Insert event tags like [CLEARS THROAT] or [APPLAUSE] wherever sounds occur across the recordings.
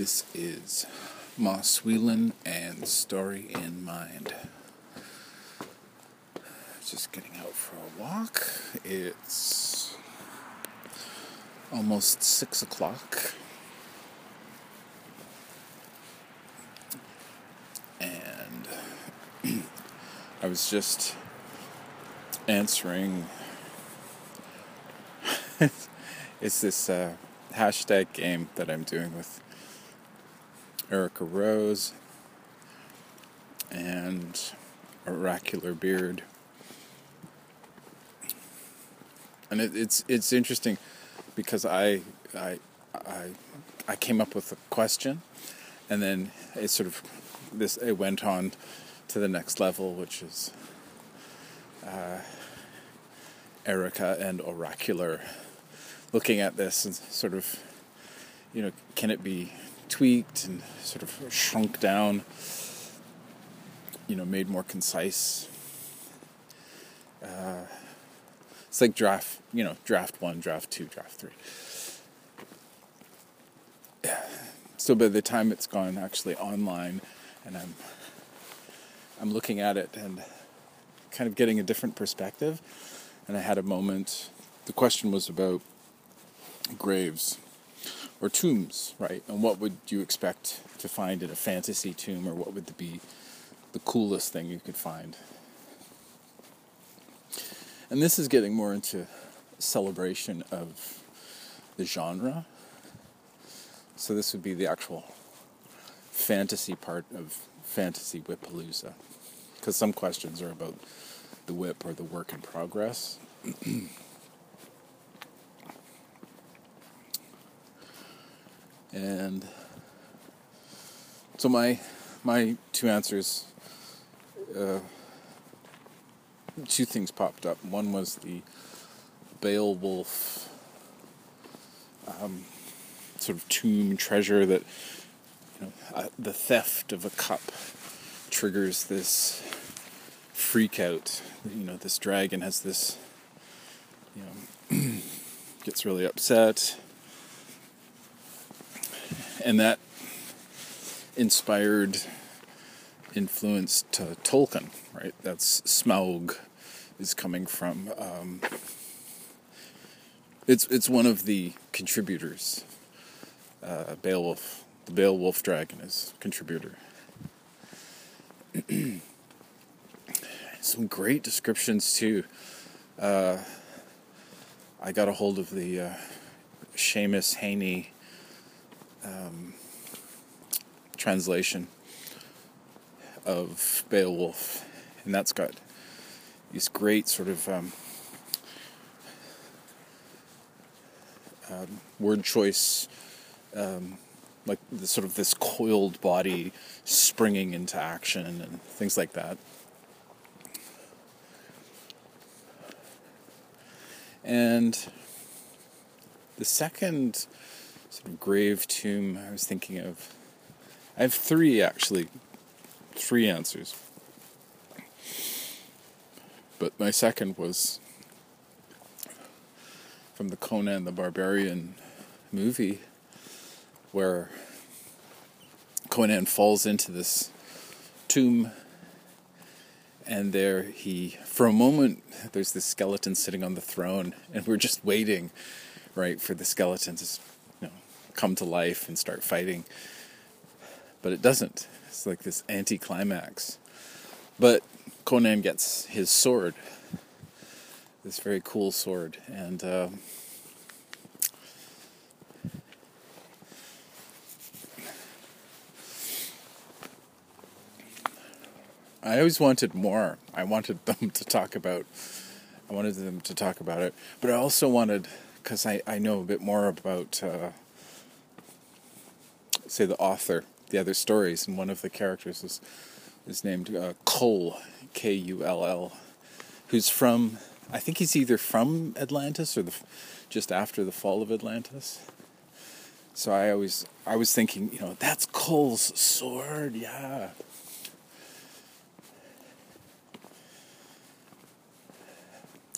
This is Moss Whelan and Story in Mind. Just getting out for a walk. It's almost six o'clock. And [CLEARS THROAT] I was just answering. [LAUGHS] it's this uh, hashtag game that I'm doing with Erica Rose and Oracular Beard. And it, it's it's interesting because I I I I came up with a question and then it sort of this it went on to the next level which is uh, Erica and Oracular looking at this and sort of, you know, can it be tweaked and sort of shrunk down, you know, made more concise? Uh, it's like draft, you know, draft one, draft two, draft three. So by the time it's gone actually online, and I'm I'm looking at it and kind of getting a different perspective, and I had a moment. The question was about graves or tombs, right? And what would you expect to find in a fantasy tomb, or what would be the coolest thing you could find? And this is getting more into celebration of the genre. So this would be the actual fantasy part of Fantasy Whippalooza. Because some questions are about the whip or the work in progress. [CLEARS THROAT] And so my my two answers, uh, two things popped up. One was the Beowulf um, sort of tomb treasure that you know, uh, the theft of a cup triggers this freak out. You know, this dragon has this, you know, [CLEARS THROAT] gets really upset and that inspired influenced uh, Tolkien, right? That's Smaug is coming from. Um, it's it's one of the contributors. Uh, Beowulf, the Beowulf dragon is contributor. [CLEARS THROAT] Some great descriptions too. Uh, I got a hold of the uh, Seamus Heaney um, translation of Beowulf, and that's got these great sort of um, um, word choice, um, like the, sort of this coiled body springing into action and things like that. And the second sort of grave tomb I was thinking of. I have three actually, three answers. But my second was from the Conan the Barbarian movie, where Conan falls into this tomb, and there he, for a moment, there's this skeleton sitting on the throne, and we're just waiting, right, for the skeleton to come to life and start fighting. But it doesn't. It's like this anticlimax. But Conan gets his sword, this very cool sword, and uh, I always wanted more. I wanted [LAUGHS] them to talk about. I wanted them to talk about it, but I also wanted because I, I know a bit more about uh, say the author, the other stories, and one of the characters is is named uh, Kull, K U L L, who's from I think he's either from Atlantis or the just after the fall of Atlantis. So I always I was thinking, you know, that's Kull's sword, yeah.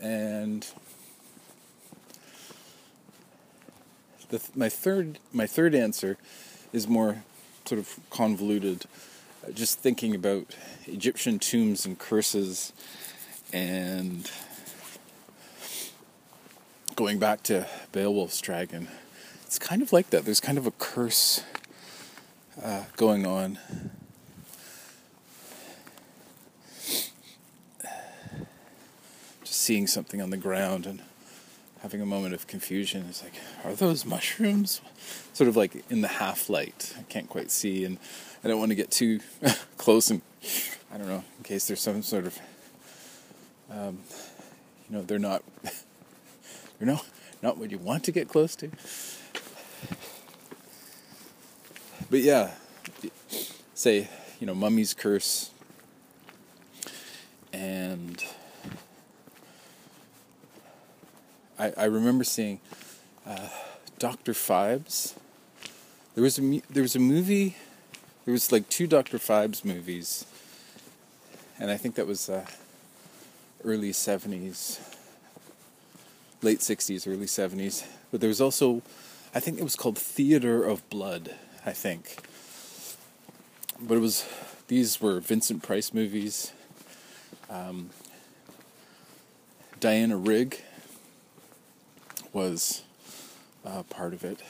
And the, my third my third answer is more sort of convoluted. Just thinking about Egyptian tombs and curses and going back to Beowulf's dragon, it's kind of like that. There's kind of a curse uh, going on. Just seeing something on the ground and having a moment of confusion. It's like, are those mushrooms? Sort of like in the half light. I can't quite see, and I don't want to get too [LAUGHS] close and I don't know in case there's some sort of um, you know they're not [LAUGHS] they're not not what you want to get close to. But yeah, say you know mummy's curse and I, I remember seeing uh, Dr. Phibes. There was a there was a movie. There was like two Dr. Phibes movies, and I think that was uh, early seventies, late sixties, early seventies. But there was also, I think it was called Theater of Blood. I think, but it was these were Vincent Price movies. Um, Diana Rigg was uh, part of it.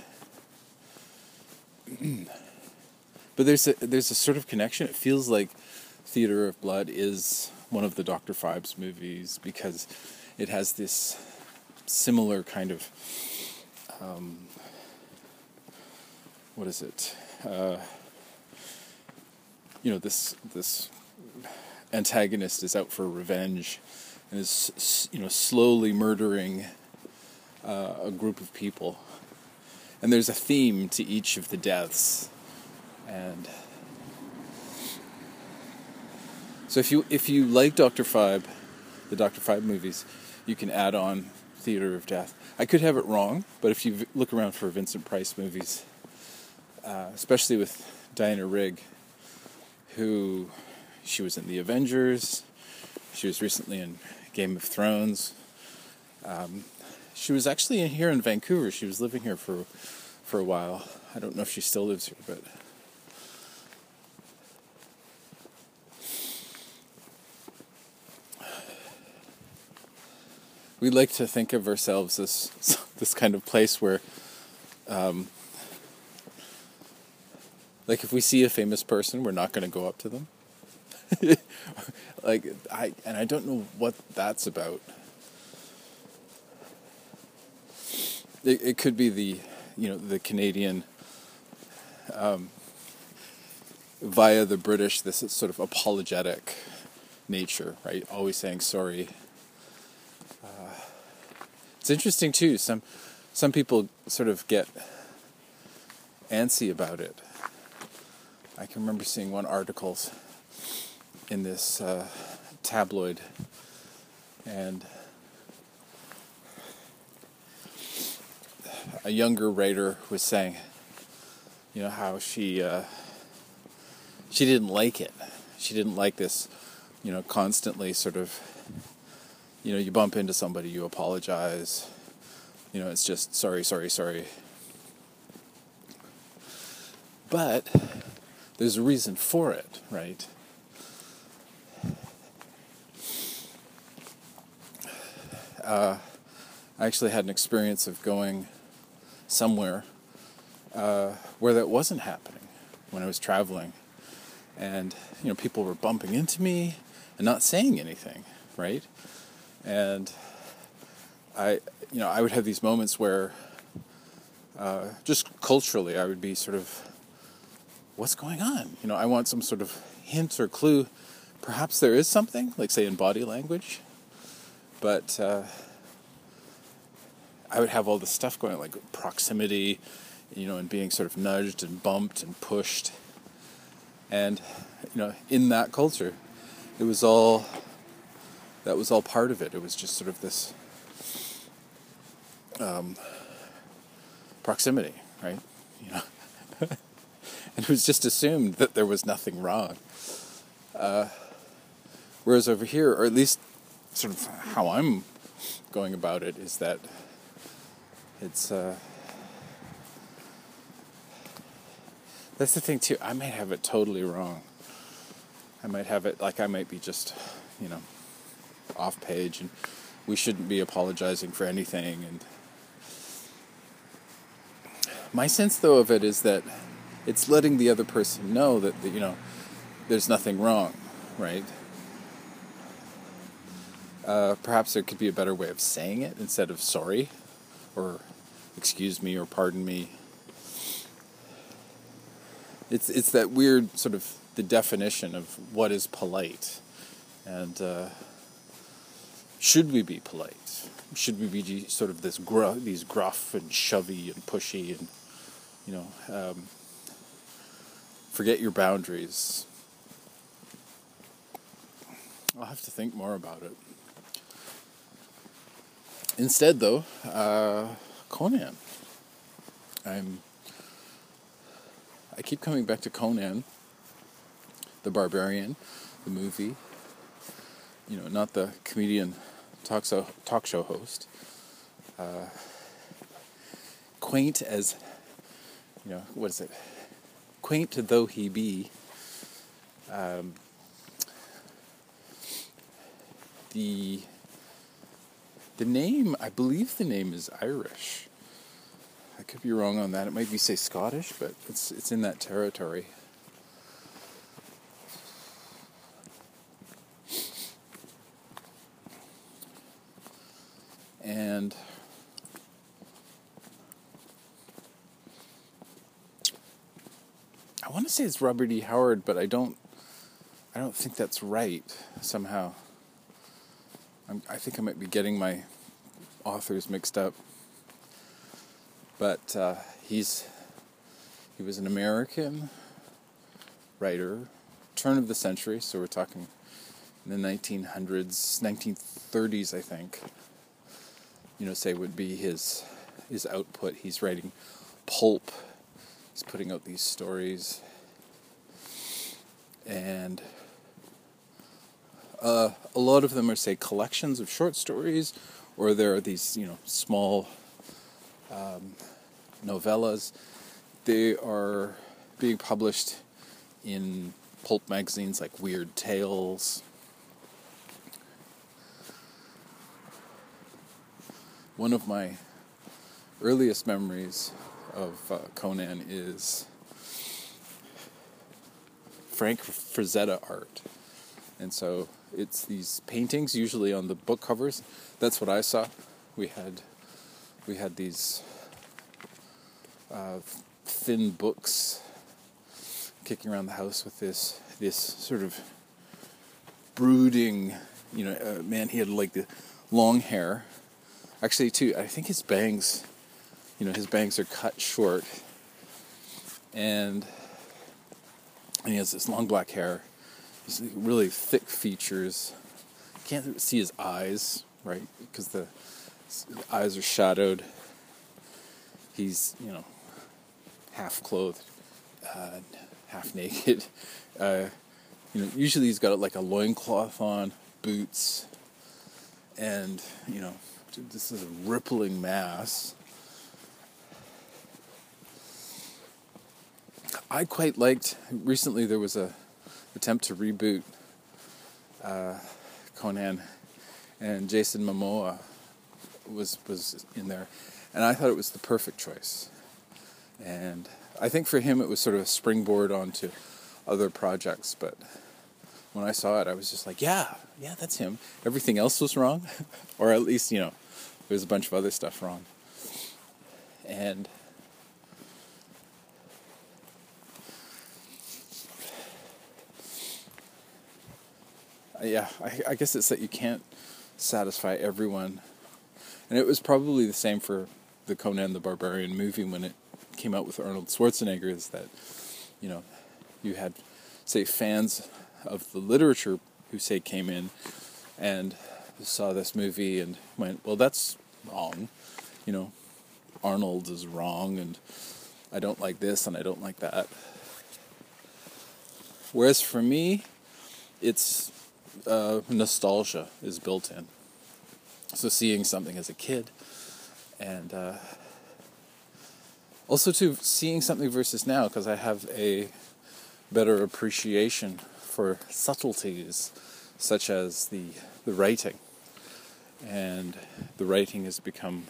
[CLEARS THROAT] but there's a there's a sort of connection. It feels like Theater of Blood is one of the Doctor Phibes movies because it has this similar kind of um, what is it? Uh, you know this this antagonist is out for revenge and is you know slowly murdering uh, a group of people, and there's a theme to each of the deaths, and so if you if you like Doctor Phibe, the Doctor Phibe movies, you can add on Theater of Death. I could have it wrong, but if you look around for Vincent Price movies, uh, especially with Diana Rigg, who she was in The Avengers, she was recently in Game of Thrones. Um, she was actually here in Vancouver. She was living here for for a while. I don't know if she still lives here, but we like to think of ourselves as [LAUGHS] this kind of place where, um, like, if we see a famous person, we're not going to go up to them. [LAUGHS] like I and I don't know what that's about. It, it could be the, you know, the Canadian, um, via the British, this sort of apologetic nature, right? Always saying sorry. Uh, it's interesting too. Some some people sort of get antsy about it. I can remember seeing one article in this uh, tabloid, and a younger writer was saying, you know, how she uh, she didn't like it. She didn't like this, you know, constantly sort of, you know, you bump into somebody, you apologize. You know, it's just sorry, sorry, sorry. But there's a reason for it, right? Uh, I actually had an experience of going somewhere uh, where that wasn't happening when I was traveling. And, you know, people were bumping into me and not saying anything, right? And I, you know, I would have these moments where uh, just culturally I would be sort of, what's going on? You know, I want some sort of hint or clue. Perhaps there is something, like say in body language, but uh, I would have all this stuff going, like proximity, you know, and being sort of nudged and bumped and pushed. And, you know, in that culture, it was all, that was all part of it. It was just sort of this um, proximity, right? You know, [LAUGHS] and it was just assumed that there was nothing wrong. Uh, whereas over here, or at least sort of how I'm going about it, is that That's the thing too. I might have it totally wrong. I might have it like I might be just, you know, off page, and we shouldn't be apologizing for anything. And my sense, though, of it is that it's letting the other person know that, that you know there's nothing wrong, right? Uh, perhaps there could be a better way of saying it instead of sorry, or excuse me, or pardon me. It's it's that weird sort of the definition of what is polite, and uh, should we be polite? Should we be sort of this gruff, these gruff and shovey and pushy and you know um, forget your boundaries? I'll have to think more about it. Instead, though, uh, Conan. I'm. I keep coming back to Conan, the Barbarian, the movie. You know, not the comedian talk show talk show host. Uh, quaint as, you know, what is it? Quaint though he be. Um, the the name, I believe the name is Irish. I could be wrong on that. It might be say Scottish, but it's it's in that territory. And I want to say it's Robert E. Howard, but I don't I don't think that's right somehow. I'm, I think I might be getting my authors mixed up. But uh, he's he was an American writer, turn of the century, so we're talking in the 1900s, 1930s, I think. You know, say would be his his output. He's writing pulp. He's putting out these stories, and uh, a lot of them are, say, collections of short stories, or there are these, you know, small um, novellas. They are being published in pulp magazines like Weird Tales. One of my earliest memories of uh, Conan is Frank Frazetta art. And so it's these paintings, usually on the book covers. That's what I saw. We had we had these uh, thin books kicking around the house with this this sort of brooding, you know, uh, man. He had like the long hair. Actually, too, I think his bangs, you know, his bangs are cut short, and and he has this long black hair really thick features. Can't see his eyes, right? Because the eyes are shadowed. He's, you know, half clothed, uh, half naked. [LAUGHS] Uh, you know, usually he's got like a loincloth on, boots, and, you know, this is a rippling mass. I quite liked, recently there was a attempt to reboot uh, Conan, and Jason Momoa was was in there, and I thought it was the perfect choice. And I think for him it was sort of a springboard onto other projects, but when I saw it, I was just like, yeah, yeah, that's him. Everything else was wrong, [LAUGHS] or at least you know, there's a bunch of other stuff wrong. And yeah, I, I guess it's that you can't satisfy everyone. And it was probably the same for the Conan the Barbarian movie when it came out with Arnold Schwarzenegger, is that, you know, you had, say, fans of the literature who, say, came in and saw this movie and went, well, that's wrong. You know, Arnold is wrong, and I don't like this and I don't like that. Whereas for me, it's uh, nostalgia is built in. So seeing something as a kid and uh, also to seeing something versus now because I have a better appreciation for subtleties such as the the writing and the writing has become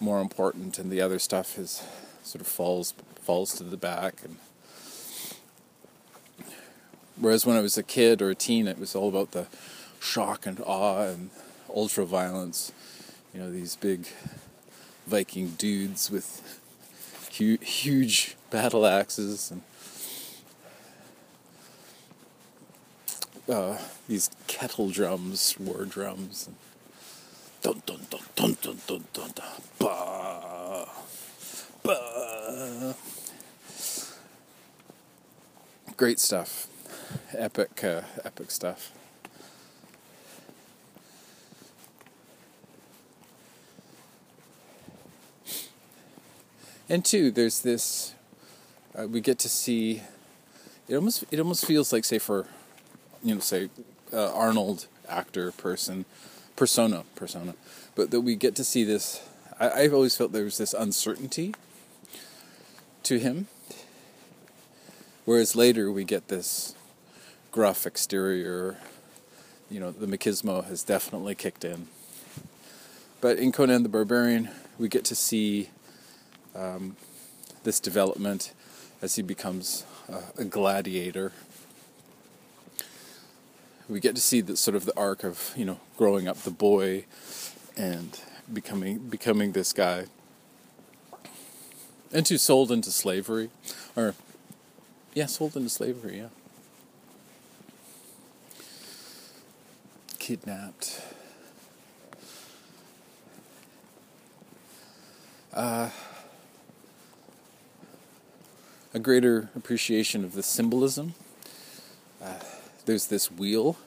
more important and the other stuff is sort of falls falls to the back and whereas when I was a kid or a teen it was all about the shock and awe and ultra violence you know these big Viking dudes with hu- huge battle axes and uh, these kettle drums, war drums. And dun dun dun dun dun dun dun dun. Bah, bah. Great stuff, epic, uh, epic stuff. And two, there's this. Uh, we get to see. It almost it almost feels like say for, you know, say uh, Arnold actor person, persona persona, but that we get to see this. I, I've always felt there was this uncertainty. To him. Whereas later we get this gruff exterior. You know, the machismo has definitely kicked in. But in Conan the Barbarian, we get to see um, this development as he becomes uh, a gladiator. We get to see the sort of the arc of you know growing up the boy and becoming becoming this guy, and to sold into slavery, or yeah, sold into slavery, yeah, kidnapped. Uh, a greater appreciation of the symbolism. Uh, there's this wheel.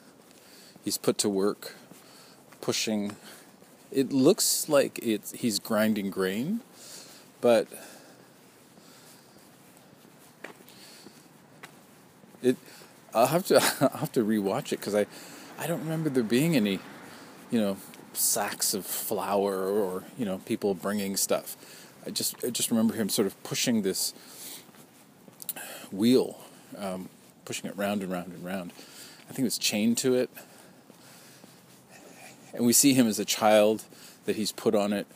He's put to work pushing. It looks like it's he's grinding grain, but it. I'll have to [LAUGHS] I'll have to rewatch it because I I don't remember there being any, you know, sacks of flour or you know people bringing stuff. I just I just remember him sort of pushing this wheel, um, pushing it round and round and round. I think it was chained to it. And we see him as a child that he's put on it,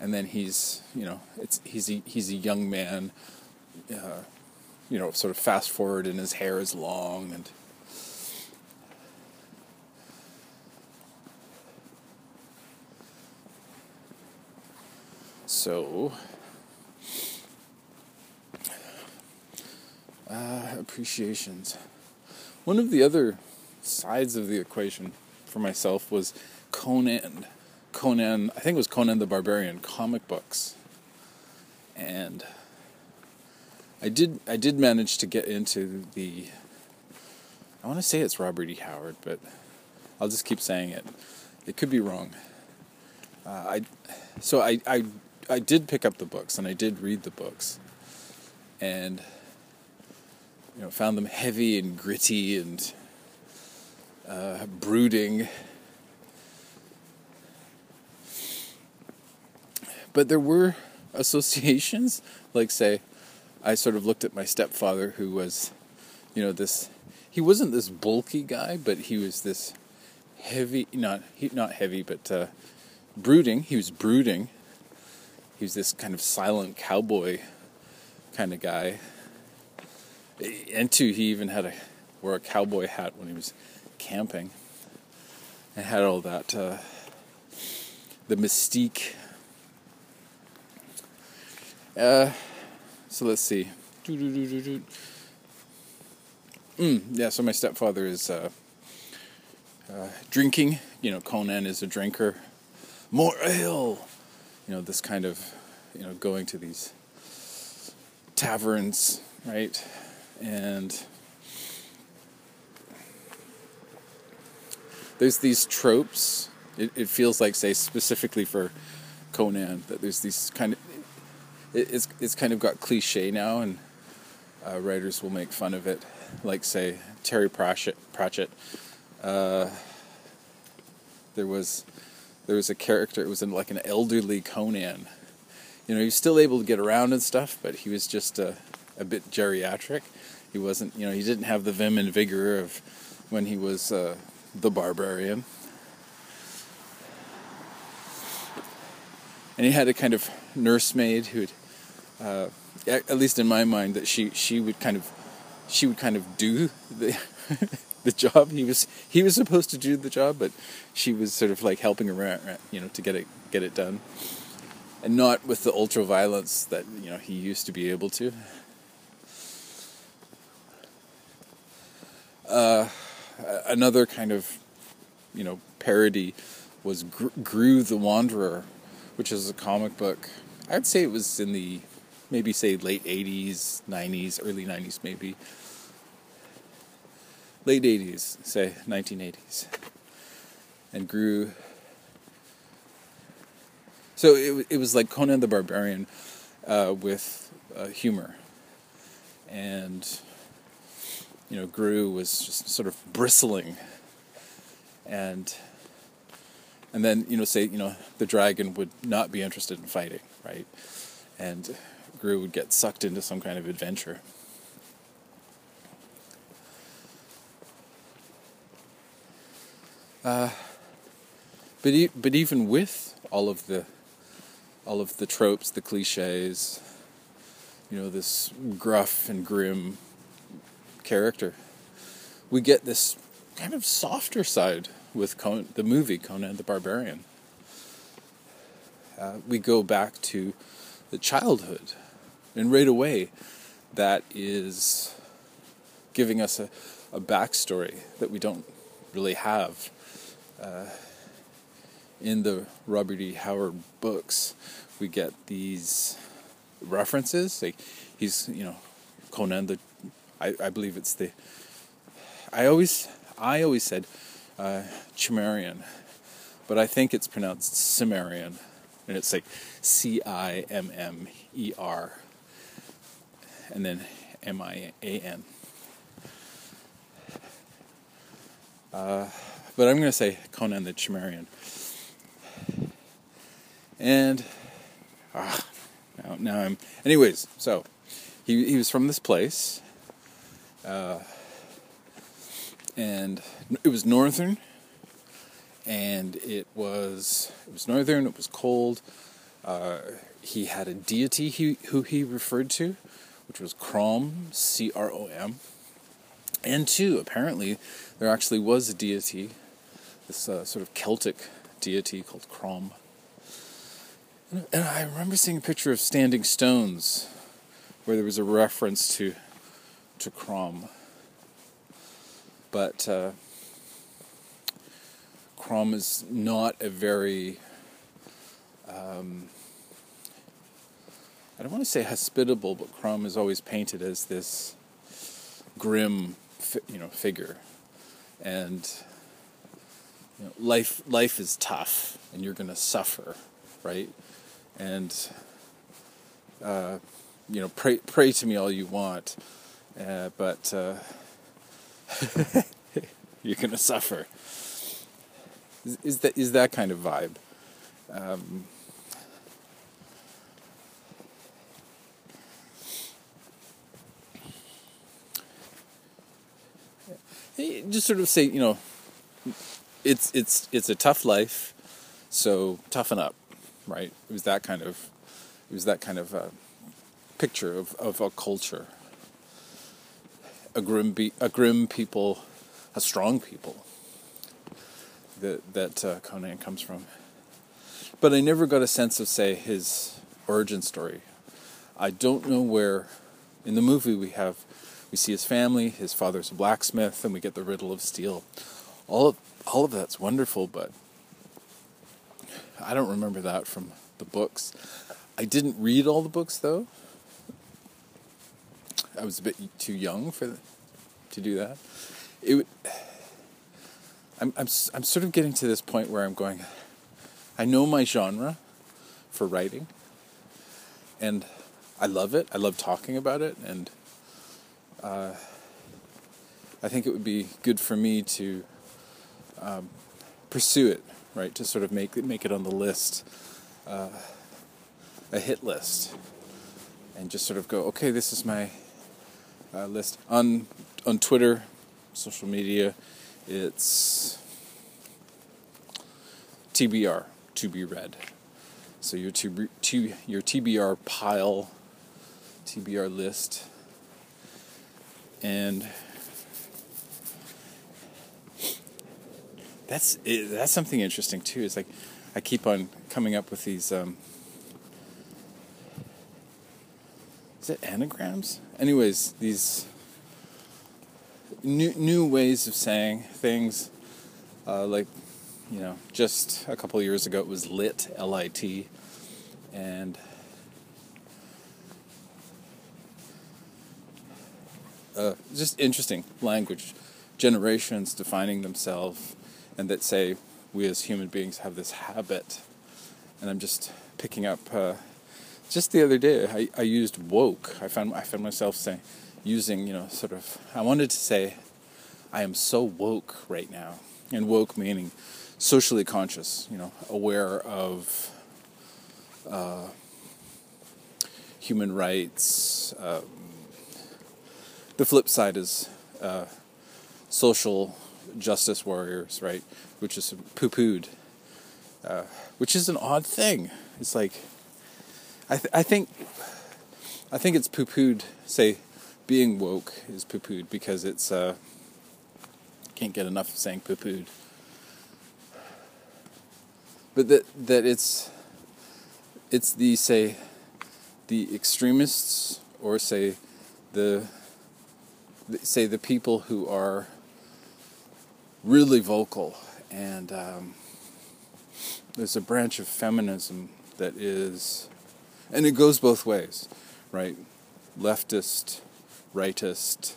and then he's, you know, it's he's a, he's a young man, uh, you know, sort of fast forward, and his hair is long, and so Uh, appreciations. One of the other sides of the equation for myself was Conan. Conan, I think it was Conan the Barbarian comic books. And I did I did manage to get into the I want to say it's Robert E. Howard, but I'll just keep saying it. It could be wrong. Uh, I so I, I I did pick up the books and I did read the books. And you know, found them heavy and gritty and uh, brooding. But there were associations, like say, I sort of looked at my stepfather, who was, you know, this. He wasn't this bulky guy, but he was this heavy, not not heavy, but uh, brooding. He was brooding. He was this kind of silent cowboy kind of guy and two, he even had a wore a cowboy hat when he was camping, and had all that uh, the mystique. Uh, so let's see. Mm, yeah, so my stepfather is uh, uh, drinking. You know, Conan is a drinker. More ale. You know, this kind of, you know, going to these taverns, right? and there's these tropes. It, it, feels like, say, specifically for Conan, that there's these kind of it, it's it's kind of got cliche now, and uh, writers will make fun of it. Like, say, Terry Pratchett. Pratchett. Uh, there was there was a character. It was in like an elderly Conan. you know, he was still able to get around and stuff, but he was just a, a bit geriatric. He wasn't, you know, he didn't have the vim and vigor of when he was uh, the barbarian. And he had a kind of nursemaid who'd, uh, at least in my mind, that she she would kind of she would kind of do the [LAUGHS] the job. He was he was supposed to do the job, but she was sort of like helping around, you know, to get it get it done, and not with the ultra violence that you know he used to be able to. Uh, another kind of you know parody was Groo the Wanderer, which is a comic book. I'd say it was in the maybe say late 80s, 90s, early 90s maybe. Late 80s, say 1980s. And Groo so it it was like Conan the Barbarian uh, with uh, humor, and you know Groo was just sort of bristling, and and then you know say you know the dragon would not be interested in fighting, right, and Groo would get sucked into some kind of adventure. Uh, but e- but even with all of the all of the tropes, the cliches, you know, this gruff and grim character. We get this kind of softer side with Conan, the movie Conan the Barbarian. Uh, we go back to the childhood, and right away, that is giving us a, a backstory that we don't really have. Uh, in the Robert E. Howard books, we get these references. Like he's, you know, Conan the, I, I believe it's the. I always, I always said, uh, Cimmerian, but I think it's pronounced Cimmerian, and it's like C I M M E R, and then M I A N. Uh, but I'm going to say Conan the Cimmerian. And ah, now, now I'm. Anyways, so he he was from this place, uh, and it was northern, and it was it was northern. It was cold. Uh, he had a deity he, who he referred to, which was Crom, C R O M. And two, apparently, there actually was a deity, this uh, sort of Celtic deity called Crom. And I remember seeing a picture of Standing Stones where there was a reference to to Crom. But uh, Crom is not a very um, I don't want to say hospitable, but Crom is always painted as this grim, you know, figure, and you know, life life is tough, and you're going to suffer, right? and uh, you know pray pray to me all you want, uh, but uh, [LAUGHS] you're gonna suffer. Is, is, that is that kind of vibe? Um, just sort of say you know it's it's it's a tough life so toughen up right? It was that kind of, it was that kind of uh, picture of, of a culture. A grim, be- a grim people, a strong people. That that uh, Conan comes from. But I never got a sense of, say, his origin story. I don't know where. In the movie, we have we see his family. His father's a blacksmith, and we get the riddle of steel. All of all of that's wonderful, but I don't remember that from the books. I didn't read all the books though. I was a bit too young for the, to do that. It. I'm I'm I'm sort of getting to this point where I'm going. I know my genre for writing, and I love it. I love talking about it, and uh, I think it would be good for me to um, pursue it right? To sort of make make it on the list. Uh, a hit list and just sort of go, okay, this is my uh, list on on Twitter, social media. It's TBR to be read. So your your TBR pile, TBR list, and that's that's something interesting too. It's like I keep on coming up with these. Um, is it anagrams? Anyways, these new new ways of saying things, uh, like you know, just a couple years ago it was lit, L I T, and uh, just interesting language, generations defining themselves, and that say we as human beings have this habit. And I'm just picking up. Uh, just the other day, I, I used woke. I found I found myself saying, using you know, sort of. I wanted to say, I am so woke right now, and woke meaning socially conscious. You know, aware of uh, human rights. Uh, the flip side is uh, social justice warriors, right? Which is poo pooed, uh, which is an odd thing. It's like, I, th- I think, I think it's poo pooed. Say, being woke is poo pooed because it's uh, can't get enough of saying poo pooed. But that that it's it's the say the extremists or say the say the people who are really vocal and um, there's a branch of feminism that is and it goes both ways right? Leftist rightist.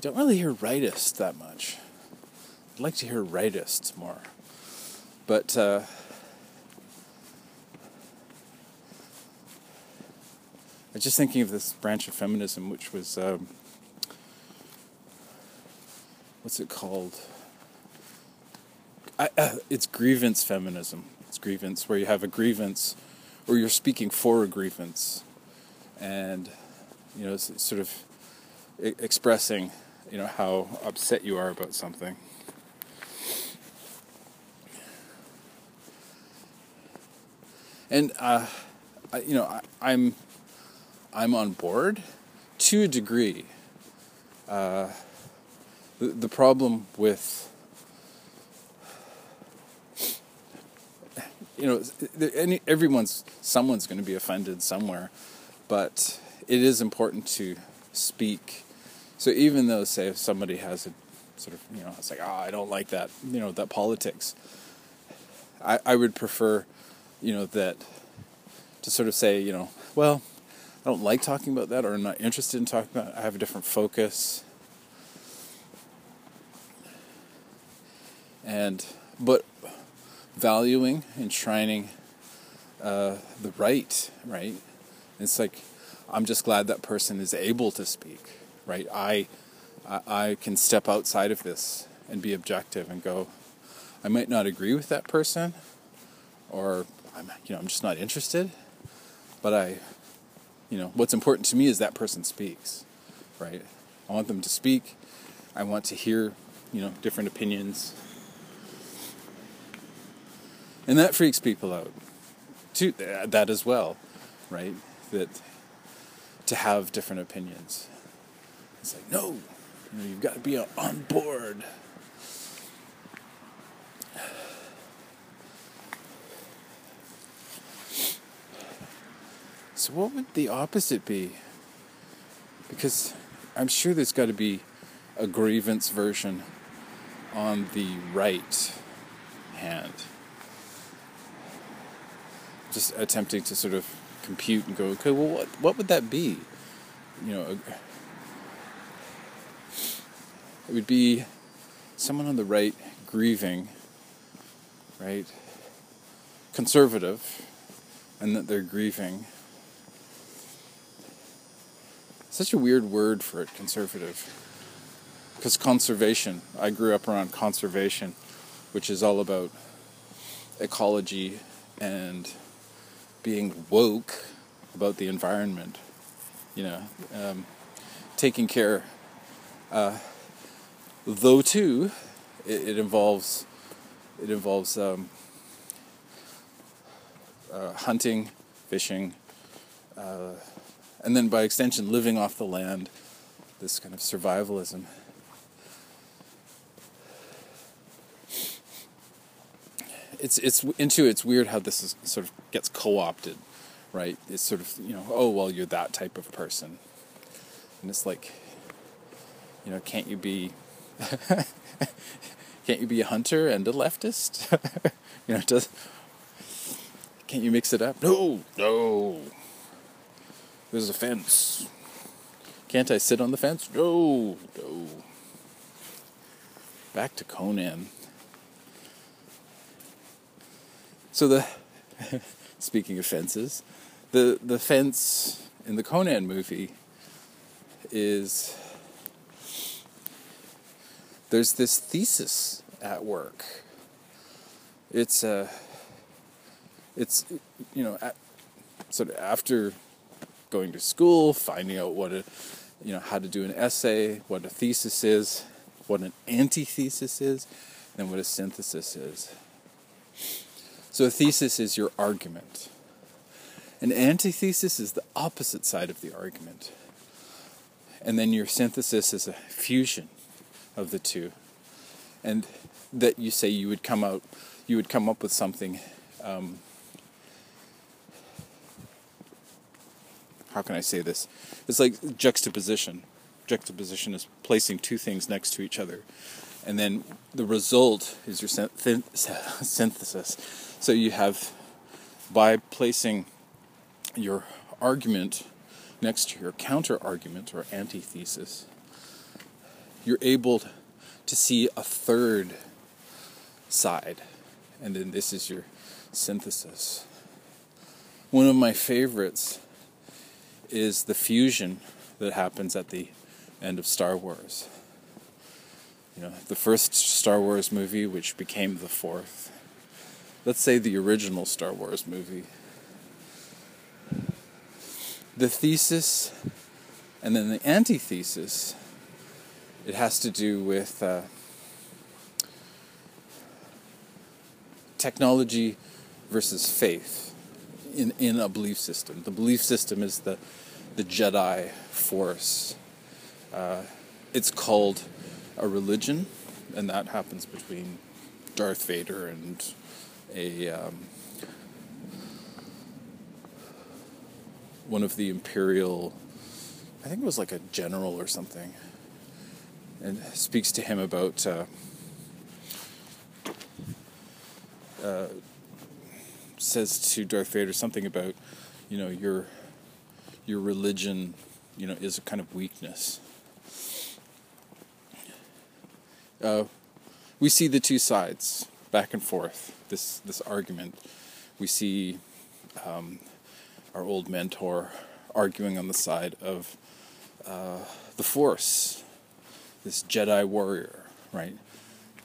Don't really hear rightist that much. I'd like to hear rightists more. But uh, I'm just thinking of this branch of feminism, which was um, what's it called? I, uh, it's grievance feminism. It's grievance where you have a grievance, or you're speaking for a grievance, and you know, sort of expressing, you know, how upset you are about something. And uh, I, you know, I, I'm I'm on board to a degree. Uh, the, the problem with you know any, everyone's someone's going to be offended somewhere but it is important to speak so even though say if somebody has a sort of you know it's like oh i don't like that you know that politics i i would prefer you know that to sort of say you know well I don't like talking about that or I'm not interested in talking about it. I have a different focus. And, but valuing, enshrining uh, the right, right? It's like, I'm just glad that person is able to speak, right? I, I, I can step outside of this and be objective and go, I might not agree with that person, or I'm, you know, I'm just not interested, but I you know, what's important to me is that person speaks, right? I want them to speak. I want to hear, you know, different opinions. And that freaks people out. To uh, that as well, right? That to have different opinions. It's like, no, you know, you've got to be on board. So, what would the opposite be? Because I'm sure there's got to be a grievance version on the right hand. Just attempting to sort of compute and go, okay, well, what, what would that be? You know, it would be someone on the right grieving, right? Conservative, and that they're grieving such a weird word for it, conservative. Because conservation, I grew up around conservation, which is all about ecology and being woke about the environment, you know, um, taking care. Uh, though too, it, it, involves it involves um, uh, hunting, fishing, uh, and then by extension living off the land. This kind of survivalism. It's it's into it's weird how this is sort of gets co-opted right? It's sort of, you know, oh, well, you're that type of person. And it's like, you know, can't you be, [LAUGHS] can't you be a hunter and a leftist? [LAUGHS] you know, does, can't you mix it up? No, no. There's a fence. Can't I sit on the fence? No, no. Back to Conan. So the [LAUGHS] speaking of fences, the the fence in the Conan movie is there's this thesis at work. It's a uh, it's you know at, sort of after going to school, finding out what a you know how to do an essay, what a thesis is, what an antithesis is, and what a synthesis is. So a thesis is your argument. An antithesis is the opposite side of the argument. And then your synthesis is a fusion of the two. And that you say you would come out, you would come up with something. Um, how can I say this? It's like juxtaposition. Juxtaposition is placing two things next to each other. And then the result is your synthesis. So you have, by placing your argument next to your counter argument or antithesis, you're able to see a third side. And then this is your synthesis. One of my favorites is the fusion that happens at the end of Star Wars. You know, the first Star Wars movie, which became the fourth. Let's say the original Star Wars movie the thesis and then the antithesis, it has to do with uh, technology versus faith in, in a belief system. The belief system is the, the Jedi force. Uh, it's called a religion, and that happens between Darth Vader and a um, one of the imperial, I think it was like a general or something, and speaks to him about uh, uh, says to Darth Vader something about, you know, your your religion, you know, is a kind of weakness. Uh, we see the two sides back and forth. This this argument. We see um, our old mentor arguing on the side of uh, the Force, this Jedi warrior, right?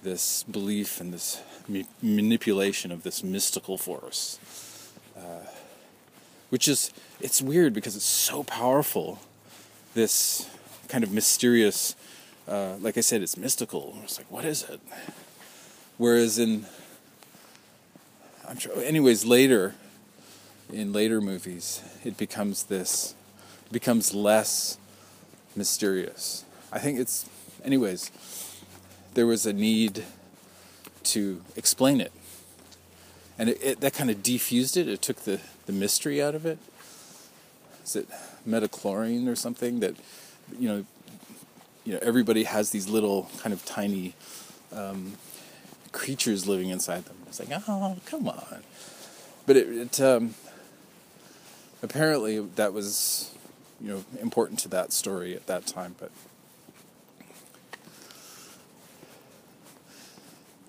This belief and this ma- manipulation of this mystical force, uh, which is it's weird because it's so powerful. This kind of mysterious, uh, like I said, it's mystical. It's like what is it? Whereas in, I'm sure. Anyways, later in later movies, it becomes this, becomes less mysterious. I think it's, anyways, there was a need to explain it. And it, it, that kind of defused it. It took the, the mystery out of it. Is it midi-chlorian or something that, you know, you know, everybody has these little kind of tiny um, creatures living inside them. It's like, oh, come on. But it, it um, apparently that was you know important to that story at that time but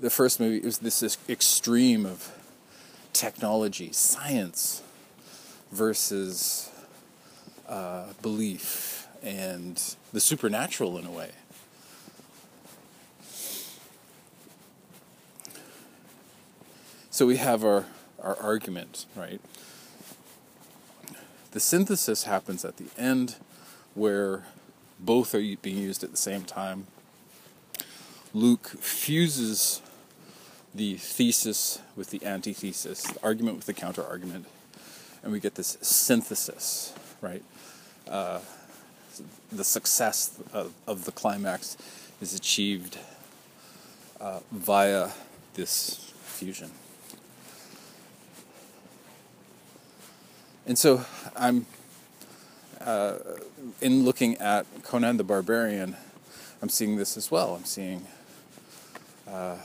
the first movie was this, this extreme of technology science versus uh, belief and the supernatural in a way so we have our our argument right the synthesis happens at the end, where both are being used at the same time. Luke fuses the thesis with the antithesis, the argument with the counter argument, and we get this synthesis, right? Uh, the success of, of, the climax is achieved uh, via this fusion. And so I'm, uh, in looking at Conan the Barbarian, I'm seeing this as well. I'm seeing, uh,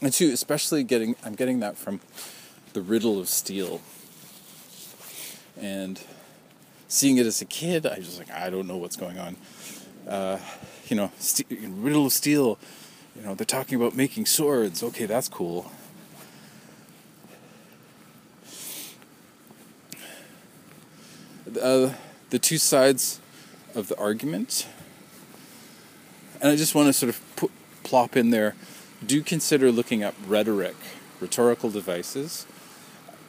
and too, especially getting, I'm getting that from the riddle of steel. And seeing it as a kid, I just like, I don't know what's going on. Uh, you know, st- riddle of steel, you know, they're talking about making swords. Okay, that's cool. Uh, the two sides of the argument, and I just want to sort of put, plop in there. Do consider looking at rhetoric, rhetorical devices,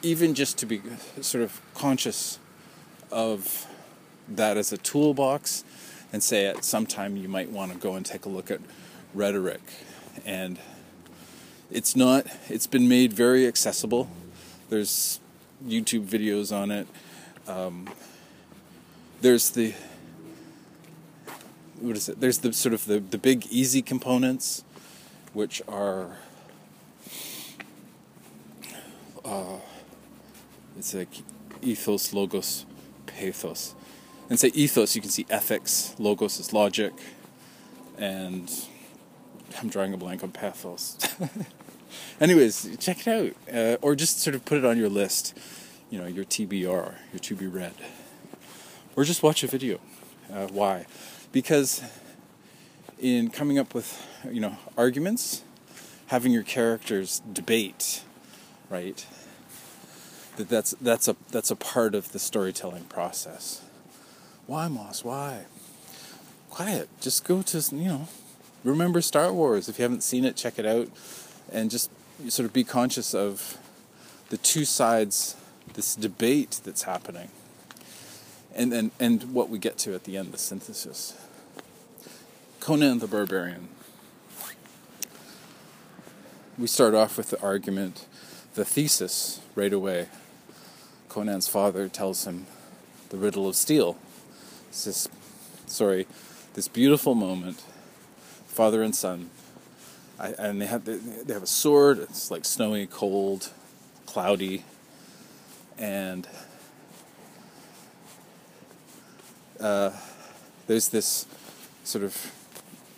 even just to be sort of conscious of that as a toolbox, and say at some time you might want to go and take a look at rhetoric, and it's not. It's been made very accessible. There's YouTube videos on it. Um, there's the what is it? There's the sort of the, the big easy components, which are uh, it's like ethos, logos, pathos. And say ethos, you can see ethics, logos is logic, and I'm drawing a blank on pathos. [LAUGHS] Anyways, check it out, uh, or just sort of put it on your list. You know, your TBR, your to be read or just watch a video. Uh, why? Because in coming up with you know arguments, having your characters debate, right? That that's that's a that's a part of the storytelling process. Why, Moss? Why? Quiet. Just go to you know. Remember Star Wars. If you haven't seen it, check it out, and just sort of be conscious of the two sides, this debate that's happening and, and, and what we get to at the end, the synthesis. Conan the Barbarian. We start off with the argument, the thesis, right away. Conan's father tells him the riddle of steel. It's this, sorry, this beautiful moment, father and son, I, and they have they have a sword. It's like snowy, cold, cloudy, and uh, there's this sort of,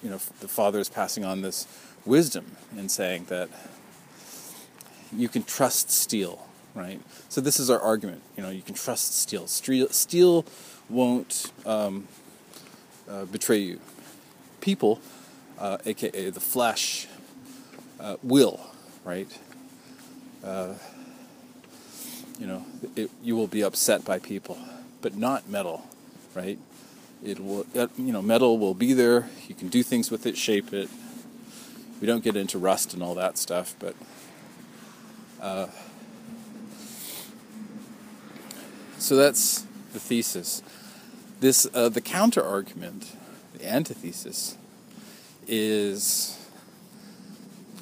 you know, the father is passing on this wisdom in saying that you can trust steel, right? So this is our argument. You know, you can trust steel. Steel, steel won't um, uh, betray you. People, uh, aka the flesh, uh, will, right? Uh, you know, it, you will be upset by people, but not metal right? It will, you know, metal will be there. You can do things with it, shape it. We don't get into rust and all that stuff, but uh, so that's the thesis. This uh, the counter argument, the antithesis, is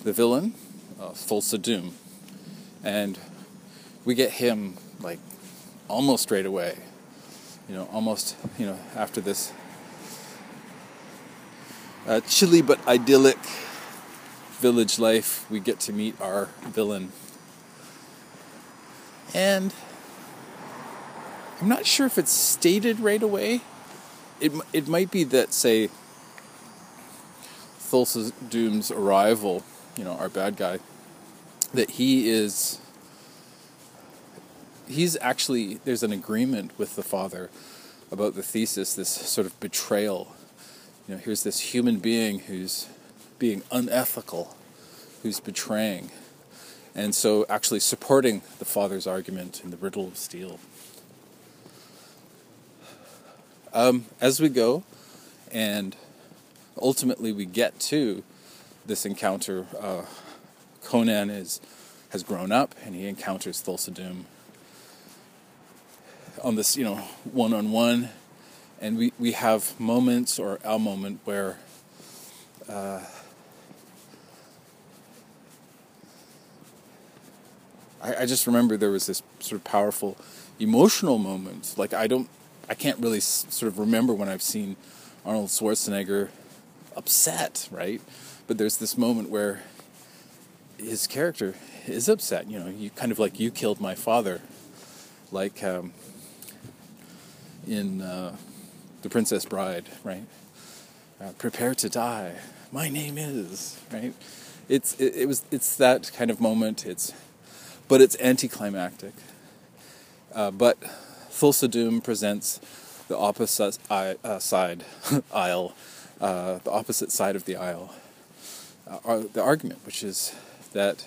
the villain, uh, Thulsa Doom, and we get him like almost straight away you know, almost, you know, after this uh, chilly but idyllic village life, we get to meet our villain. And I'm not sure if it's stated right away. It, it might be that, say, Thulsa Doom's arrival, you know, our bad guy, that he is he's actually there's an agreement with the father about the thesis, this sort of betrayal. You know, here's this human being who's being unethical, who's betraying, and so actually supporting the father's argument in the riddle of steel. Um, as we go, and ultimately we get to this encounter, uh, Conan is has grown up and he encounters Thulsa Doom on this, you know, one on one, and we, we have moments or our moment where uh, I, I just remember there was this sort of powerful emotional moment. Like I don't, I can't really s- sort of remember when I've seen Arnold Schwarzenegger upset, right? But there's this moment where his character is upset. You know, you kind of like you killed my father, like um, in uh, The Princess Bride, right? Uh, prepare to die. My name is right. It's it, it was it's that kind of moment. It's but it's anticlimactic. Uh, but Thulsa Doom presents the opposite uh, side [LAUGHS] aisle, uh, the opposite side of the aisle, uh, the argument, which is that,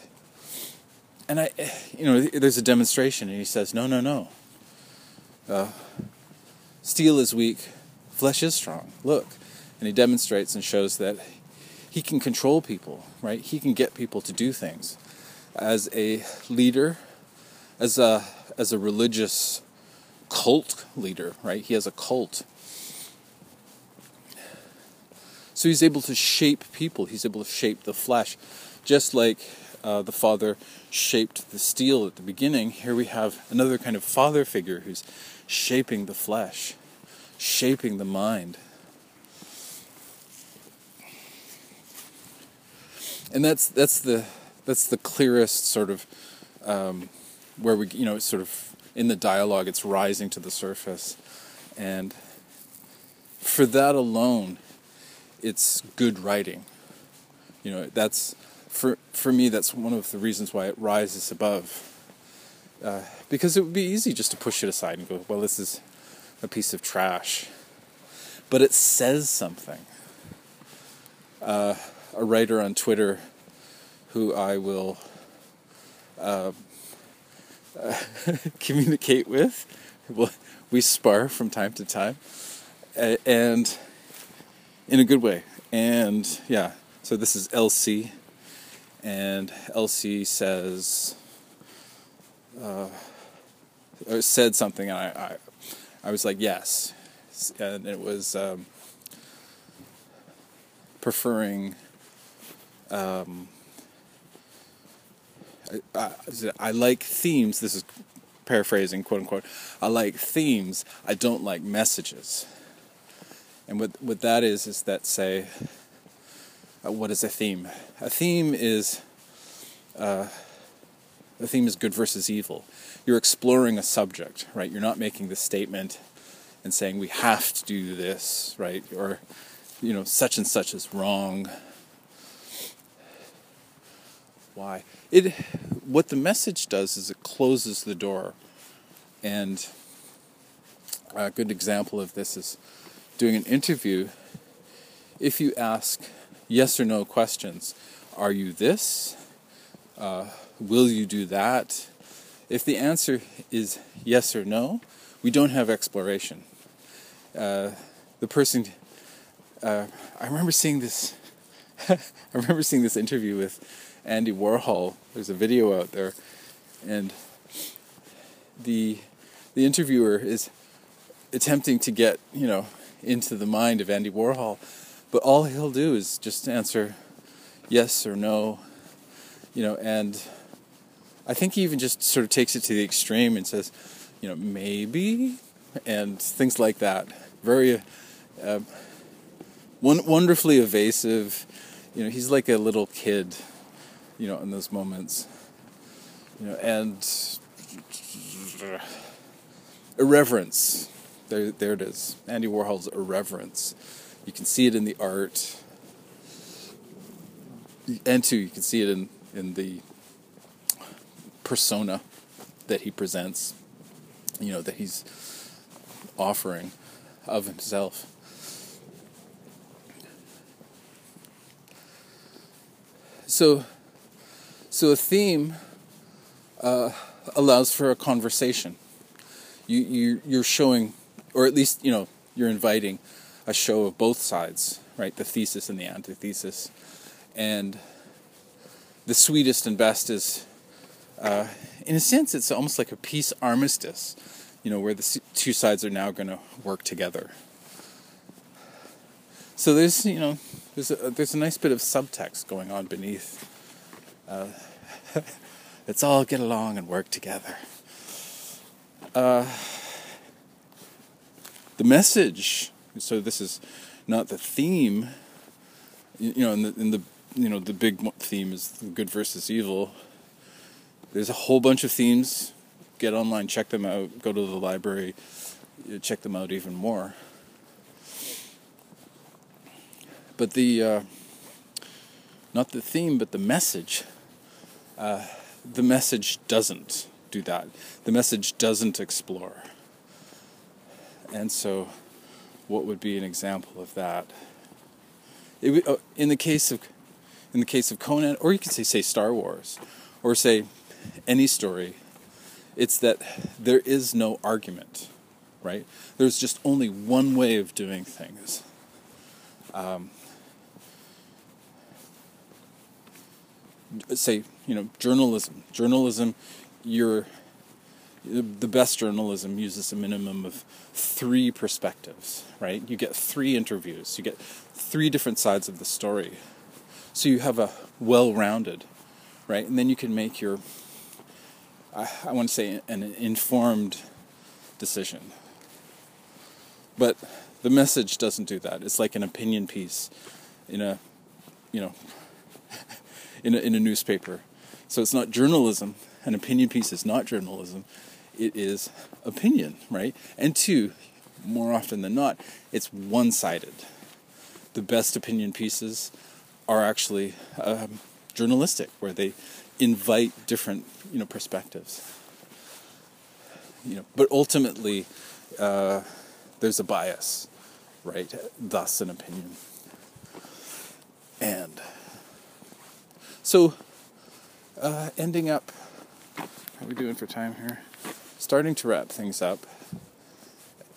and I, you know, there's a demonstration, and he says, no, no, no. Uh, steel is weak, flesh is strong. Look, and he demonstrates and shows that he can control people, right? He can get people to do things as a leader, as a as a religious cult leader, right? He has a cult. So he's able to shape people. He's able to shape the flesh, just like uh, the father shaped the steel at the beginning. Here we have another kind of father figure who's shaping the flesh, shaping the mind. And that's that's the that's the clearest sort of um, where we you know sort of in the dialogue it's rising to the surface and for that alone it's good writing you know that's for for me that's one of the reasons why it rises above uh, because it would be easy just to push it aside and go well this is a piece of trash but it says something uh, a writer on twitter who I will uh, [LAUGHS] communicate with. we spar from time to time, and in a good way. And yeah, so this is LC, and LC says, uh, said something, and I, I, I was like, yes, and it was um, preferring. Um, I, I like themes. This is paraphrasing, quote unquote. I like themes. I don't like messages. And what what that is is that say, uh, what is a theme? A theme is uh, a theme is good versus evil. You're exploring a subject, right? You're not making the statement and saying we have to do this, right? Or you know, such and such is wrong why it what the message does is it closes the door and a good example of this is doing an interview if you ask yes or no questions are you this uh, will you do that? If the answer is yes or no we don't have exploration. Uh, the person uh, i remember seeing this [LAUGHS] i remember seeing this interview with Andy Warhol. There's a video out there, and the the interviewer is attempting to get you know into the mind of Andy Warhol, but all he'll do is just answer yes or no, you know, and I think he even just sort of takes it to the extreme and says, you know, maybe, and things like that. Very uh, wonderfully evasive. You know, he's like a little kid you know, in those moments. You know, and irreverence. There, there it is. Andy Warhol's irreverence. You can see it in the art, and two, you can see it in in the persona that he presents. You know that he's offering of himself. So so a theme uh, allows for a conversation. You, you you're showing, or at least you know you're inviting a show of both sides, right? The thesis and the antithesis, and the sweetest and best is, uh, in a sense, it's almost like a peace armistice. you know, where the two sides are now going to work together. So there's, you know, there's a, there's a nice bit of subtext going on beneath. Uh, [LAUGHS] let's all get along and work together. Uh, the message. So this is not the theme. You know, in the, in the you know the big theme is good versus evil. There's a whole bunch of themes. Get online, check them out. Go to the library, check them out even more. But the uh, not the theme, but the message. Uh, the message doesn't do that. The message doesn't explore. And so, what would be an example of that? It, uh, in the case of, in the case of Conan, or you could say say Star Wars, or say any story, it's that there is no argument, right? There's just only one way of doing things. Um, say you know journalism. Journalism, you're the best journalism uses a minimum of three perspectives, right? You get three interviews, you get three different sides of the story. So you have a well rounded, right? And then you can make your, I, I want to say, an informed decision. But the message doesn't do that. It's like an opinion piece in a, you know, [LAUGHS] in a, in a newspaper. So it's not journalism. An opinion piece is not journalism it is opinion, right? And two, more often than not, it's one sided. The best opinion pieces are actually um, journalistic, where they invite different you know perspectives. You know, but ultimately, uh, there's a bias, right? Thus, an opinion. And so, uh, ending up, how are we doing for time here? starting to wrap things up.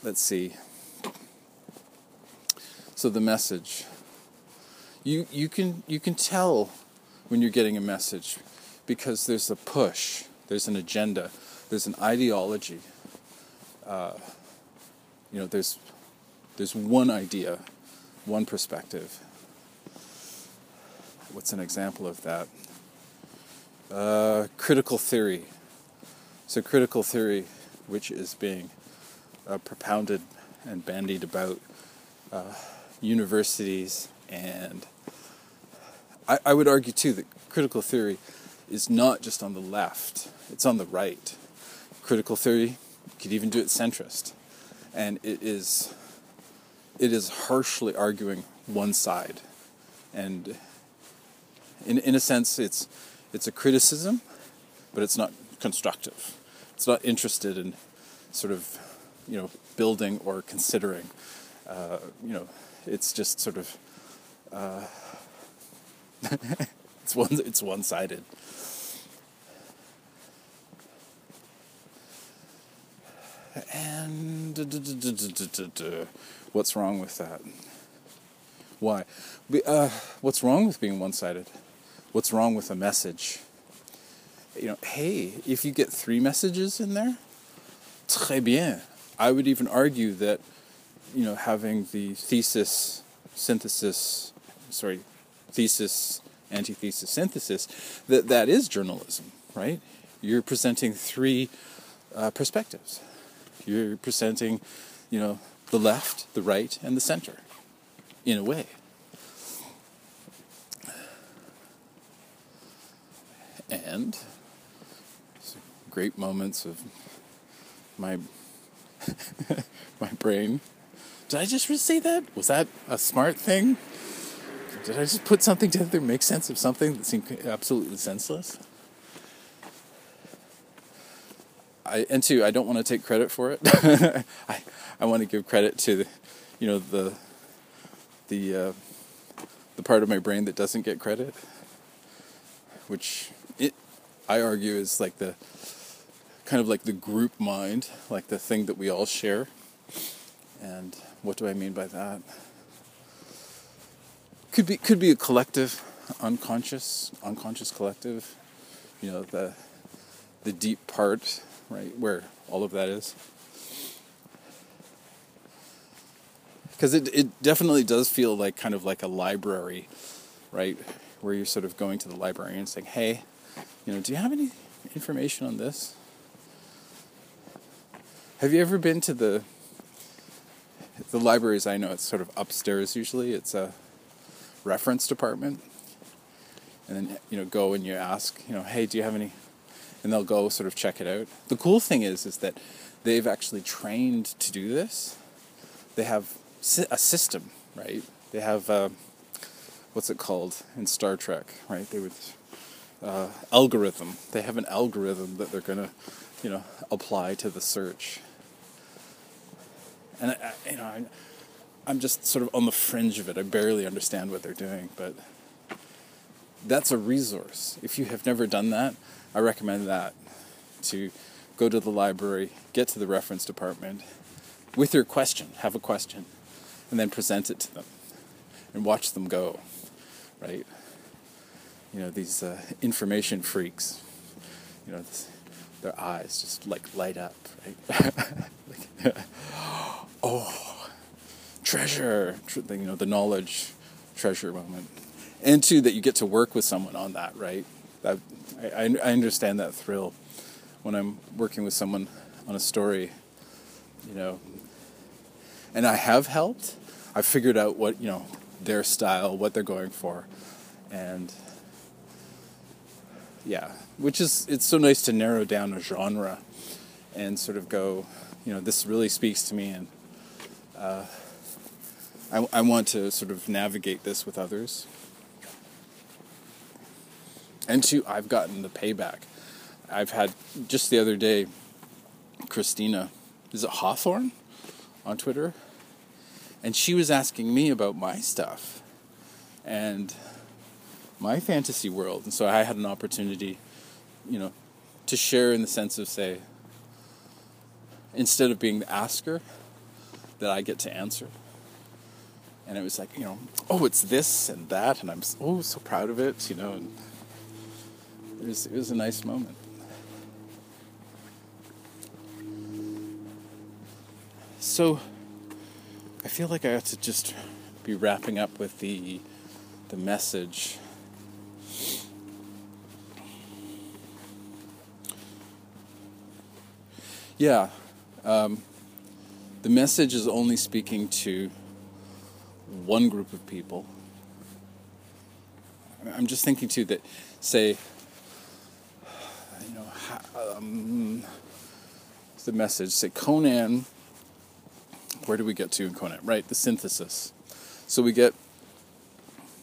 Let's see. So the message. You you can you can tell when you're getting a message because there's a push, there's an agenda, there's an ideology. Uh, you know, there's there's one idea, one perspective. What's an example of that? Uh, critical theory so, critical theory, which is being uh, propounded and bandied about uh, universities, and I, I would argue too that critical theory is not just on the left, it's on the right. Critical theory, could even do it centrist, and it is it is harshly arguing one side, and in in a sense, it's it's a criticism, but it's not constructive it's not interested in sort of you know building or considering. Uh, you know, it's just sort of uh, [LAUGHS] it's one it's one sided. And what's wrong with that? Why? Uh, what's wrong with being one sided? What's wrong with a message? you know, hey, if you get three messages in there, très bien. I would even argue that, you know, having the thesis, synthesis, sorry, thesis, antithesis, synthesis, that that is journalism, right? You're presenting three uh, perspectives. You're presenting, you know, the left, the right, and the center, in a way. And great moments of my [LAUGHS] my brain. Did I just say that? Was that a smart thing? Did I just put something together, make sense of something that seemed absolutely senseless? I, and two, I don't want to take credit for it. [LAUGHS] I, I want to give credit to, the, you know, the the uh, the part of my brain that doesn't get credit, which it I argue is like the kind of like the group mind, like the thing that we all share. And what do I mean by that? Could be could be a collective, unconscious, unconscious collective. You know, the the deep part, right? Where all of that is. Because it, it definitely does feel like kind of like a library, right? Where you're sort of going to the library and saying, hey, you know, do you have any information on this? Have you ever been to the the libraries I know it's sort of upstairs usually. It's a reference department. And then you know go and you ask, you know, hey, do you have any and they'll go sort of check it out. The cool thing is, is that they've actually trained to do this. They have a system, right? They have uh, what's it called in Star Trek, right? They would uh, algorithm. They have an algorithm that they're gonna, you know, apply to the search. And I, you know, I'm just sort of on the fringe of it. I barely understand what they're doing, but that's a resource. If you have never done that, I recommend that to go to the library, get to the reference department with your question, have a question, and then present it to them and watch them go, right? You know, these uh, information freaks, you know, this, their eyes just like light up, right? [LAUGHS] like, [GASPS] oh, treasure, you know, the knowledge treasure moment. And two, that you get to work with someone on that, right? That, I, I understand that thrill when I'm working with someone on a story, you know, and I have helped. I've figured out what, you know, their style, what they're going for. And yeah, which is, it's so nice to narrow down a genre and sort of go, you know, this really speaks to me and uh, I, I want to sort of navigate this with others. And two, I've gotten the payback. I've had just the other day, Christina, is it Hawthorne on Twitter? And she was asking me about my stuff and my fantasy world. And so I had an opportunity, you know, to share in the sense of, say, instead of being the asker, that I get to answer. And it was like, you know, oh, it's this and that, and I'm oh so proud of it, you know. And it was it was a nice moment. So I feel like I have to just be wrapping up with the the message. Yeah, um, the message is only speaking to one group of people. I'm just thinking too that, say, um, the message, say Conan. Where do we get to in Conan? Right, the synthesis. So we get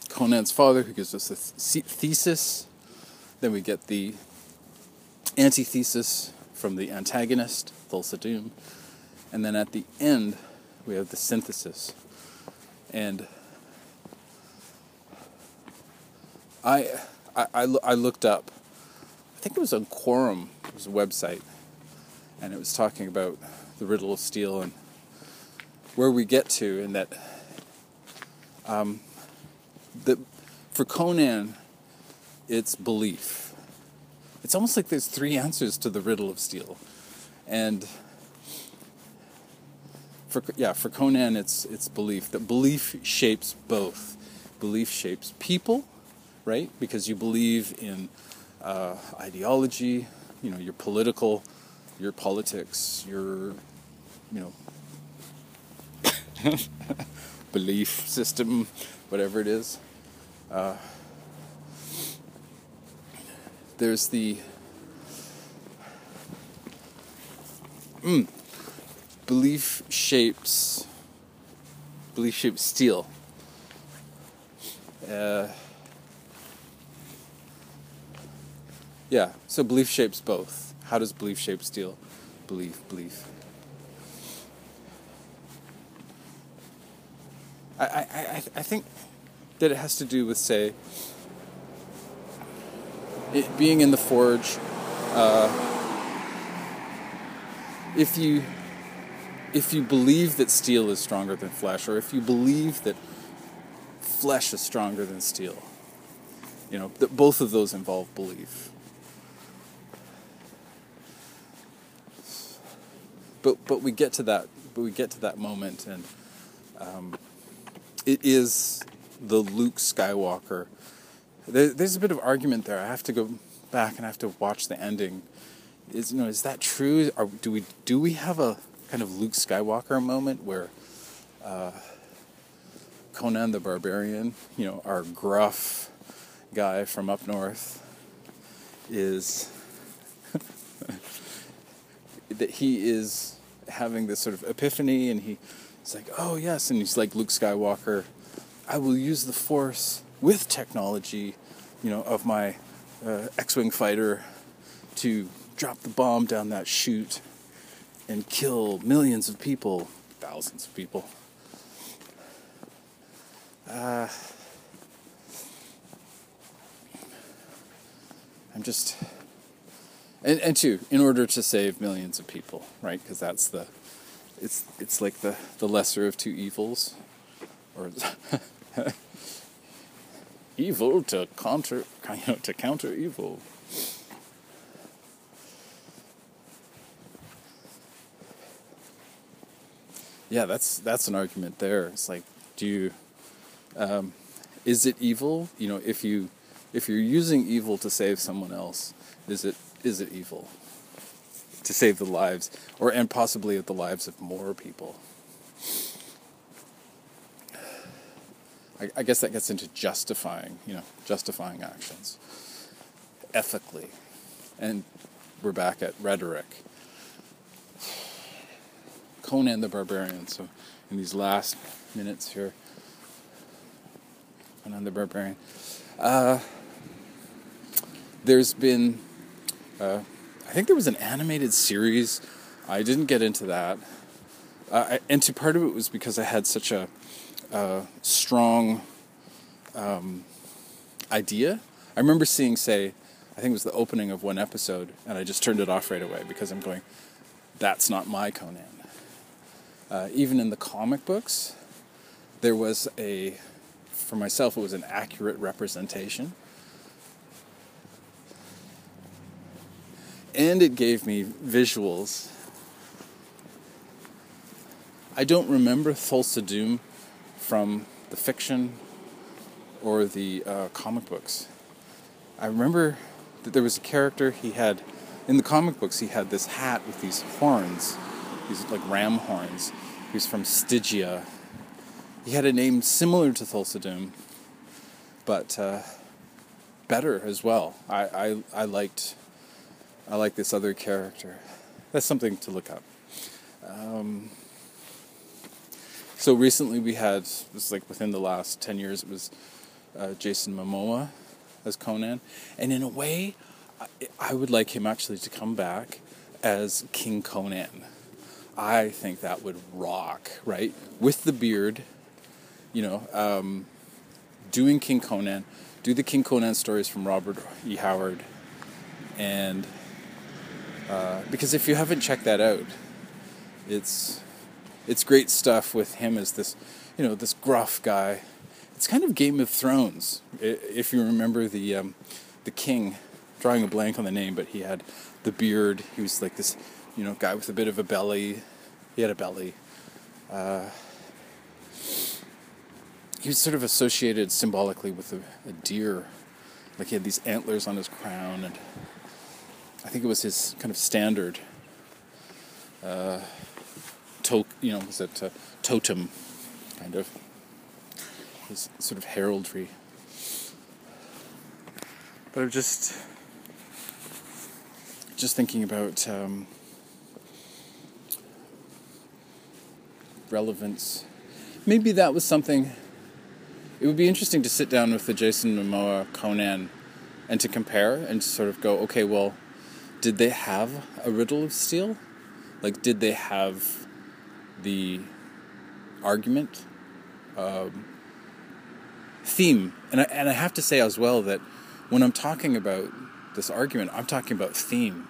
Conan's father, who gives us a th- thesis. Then we get the antithesis from the antagonist, Thulsa Doom. And then at the end, we have the synthesis. And I, I, I, I looked up, think it was on Quora, it was a website, and it was talking about the riddle of steel and where we get to, and that um, the, for Conan, it's belief. It's almost like there's three answers to the riddle of steel. And for yeah for Conan it's it's belief that belief shapes both belief shapes people right because you believe in uh, ideology you know your political your politics your you know [LAUGHS] belief system whatever it is uh, there's the mm, belief shapes belief shapes steel. Uh, yeah, so belief shapes both. How does belief shape steel? Belief, belief. I, I, I, I think that it has to do with, say, it being in the forge. Uh, if you if you believe that steel is stronger than flesh, or if you believe that flesh is stronger than steel, you know, that both of those involve belief. But but we get to that but we get to that moment and Um, it is the Luke Skywalker. There, there's a bit of argument there. I have to go back and I have to watch the ending. Is you know is that true? Are, do we do we have a kind of Luke Skywalker moment where uh, Conan the Barbarian, you know, our gruff guy from up north, is [LAUGHS] that he is having this sort of epiphany and he it's like, oh yes, and he's like Luke Skywalker. I will use the Force with technology, you know, of my uh, X-wing fighter to drop the bomb down that chute and kill millions of people, thousands of people. Uh, I'm just, and and two, in order to save millions of people, right? Because that's the it's it's like the the lesser of two evils, or [LAUGHS] evil to counter you know, to counter evil. Yeah, that's that's an argument there. It's like, do you, um, is it evil? You know, if you if you're using evil to save someone else, is it is it evil? to save the lives, or and possibly at the lives of more people. I, I guess that gets into justifying, you know, justifying actions ethically, and we're back at rhetoric. Conan the Barbarian. So, in these last minutes here, Conan the Barbarian. Uh, there's been uh, I think there was an animated series. I didn't get into that. Uh, and to part of it was because I had such a uh, strong um, idea. I remember seeing, say, I think it was the opening of one episode, and I just turned it off right away because I'm going, that's not my Conan. Uh, even in the comic books, there was a, for myself, it was an accurate representation and it gave me visuals. I don't remember Thulsa Doom from the fiction or the uh, comic books. I remember that there was a character he had in the comic books. He had this hat with these horns, these like ram horns. He was from Stygia. He had a name similar to Thulsa Doom, but uh, better as well. I, I, I liked I like this other character. That's something to look up. Um, so recently we had, this was like within the last 10 years, it was uh, Jason Momoa as Conan. And in a way, I, I would like him actually to come back as King Conan. I think that would rock, right? With the beard, you know, um, doing King Conan, do the King Conan stories from Robert E. Howard, and uh, because if you haven't checked that out, it's it's great stuff with him as this, you know, this gruff guy. It's kind of Game of Thrones, if you remember the um, the king. Drawing a blank on the name, but he had the beard. He was like this, you know, guy with a bit of a belly. He had a belly. Uh, he was sort of associated symbolically with a, a deer, like he had these antlers on his crown and I think it was his kind of standard, uh, to, you know, was it uh, totem, kind of, his sort of heraldry. But I'm just, just thinking about um, relevance. Maybe that was something. It would be interesting to sit down with the Jason Momoa Conan and to compare and sort of go, okay, well, did they have a riddle of steel? Like, did they have the argument, um, theme? And I, and I have to say as well that when I'm talking about this argument, I'm talking about theme.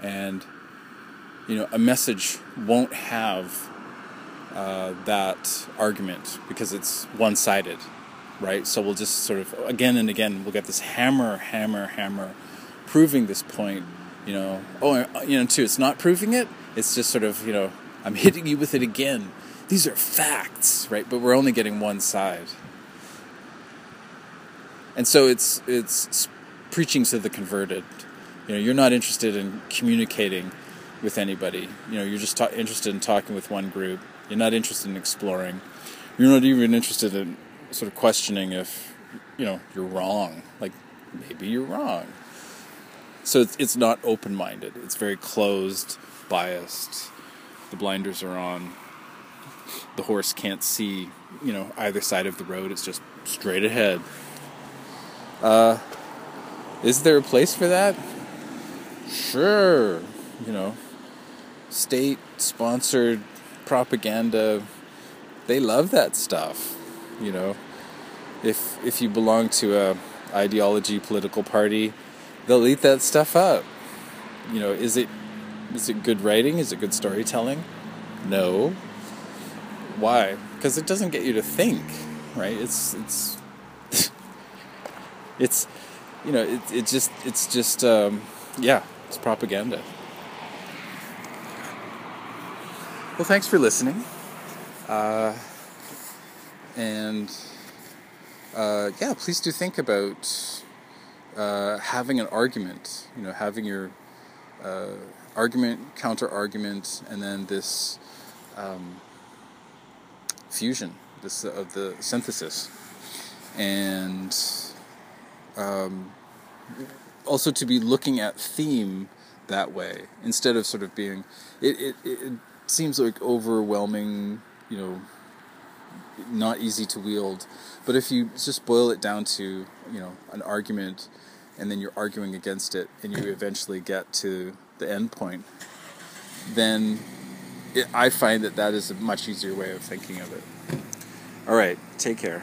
And, you know, a message won't have uh, that argument because it's one sided, right? So we'll just sort of, again and again, we'll get this hammer, hammer, hammer, proving this point you know, oh, uh, you know, too, it's not proving it. It's just sort of, you know, I'm [LAUGHS] hitting you with it again. these are facts, right? But we're only getting one side. And so it's it's preaching to the converted. You know, you're not interested in communicating with anybody. You know, you're just ta- interested in talking with one group. You're not interested in exploring. You're not even interested in sort of questioning if, you know, you're wrong. Like maybe you're wrong. So it's it's not open-minded. It's very closed, biased. The blinders are on. The horse can't see, you know, either side of the road. It's just straight ahead. Uh, is there a place for that? Sure, you know, state sponsored propaganda, they love that stuff, you know. If if you belong to a ideology political party, they'll eat that stuff up. You know, is it is it good writing? Is it good storytelling? No. Why? Because it doesn't get you to think, right? It's it's [LAUGHS] it's you know it it just it's just um, yeah it's propaganda. Well, thanks for listening, uh, and uh, yeah, please do think about uh, having an argument. You know, having your uh, argument, counter argument, and then this um, fusion, this of uh, the synthesis, and um, also to be looking at theme that way instead of sort of being it, it, it seems like overwhelming you know not easy to wield but if you just boil it down to you know an argument and then you're arguing against it and you eventually get to the end point then it, i find that that is a much easier way of thinking of it. All right take care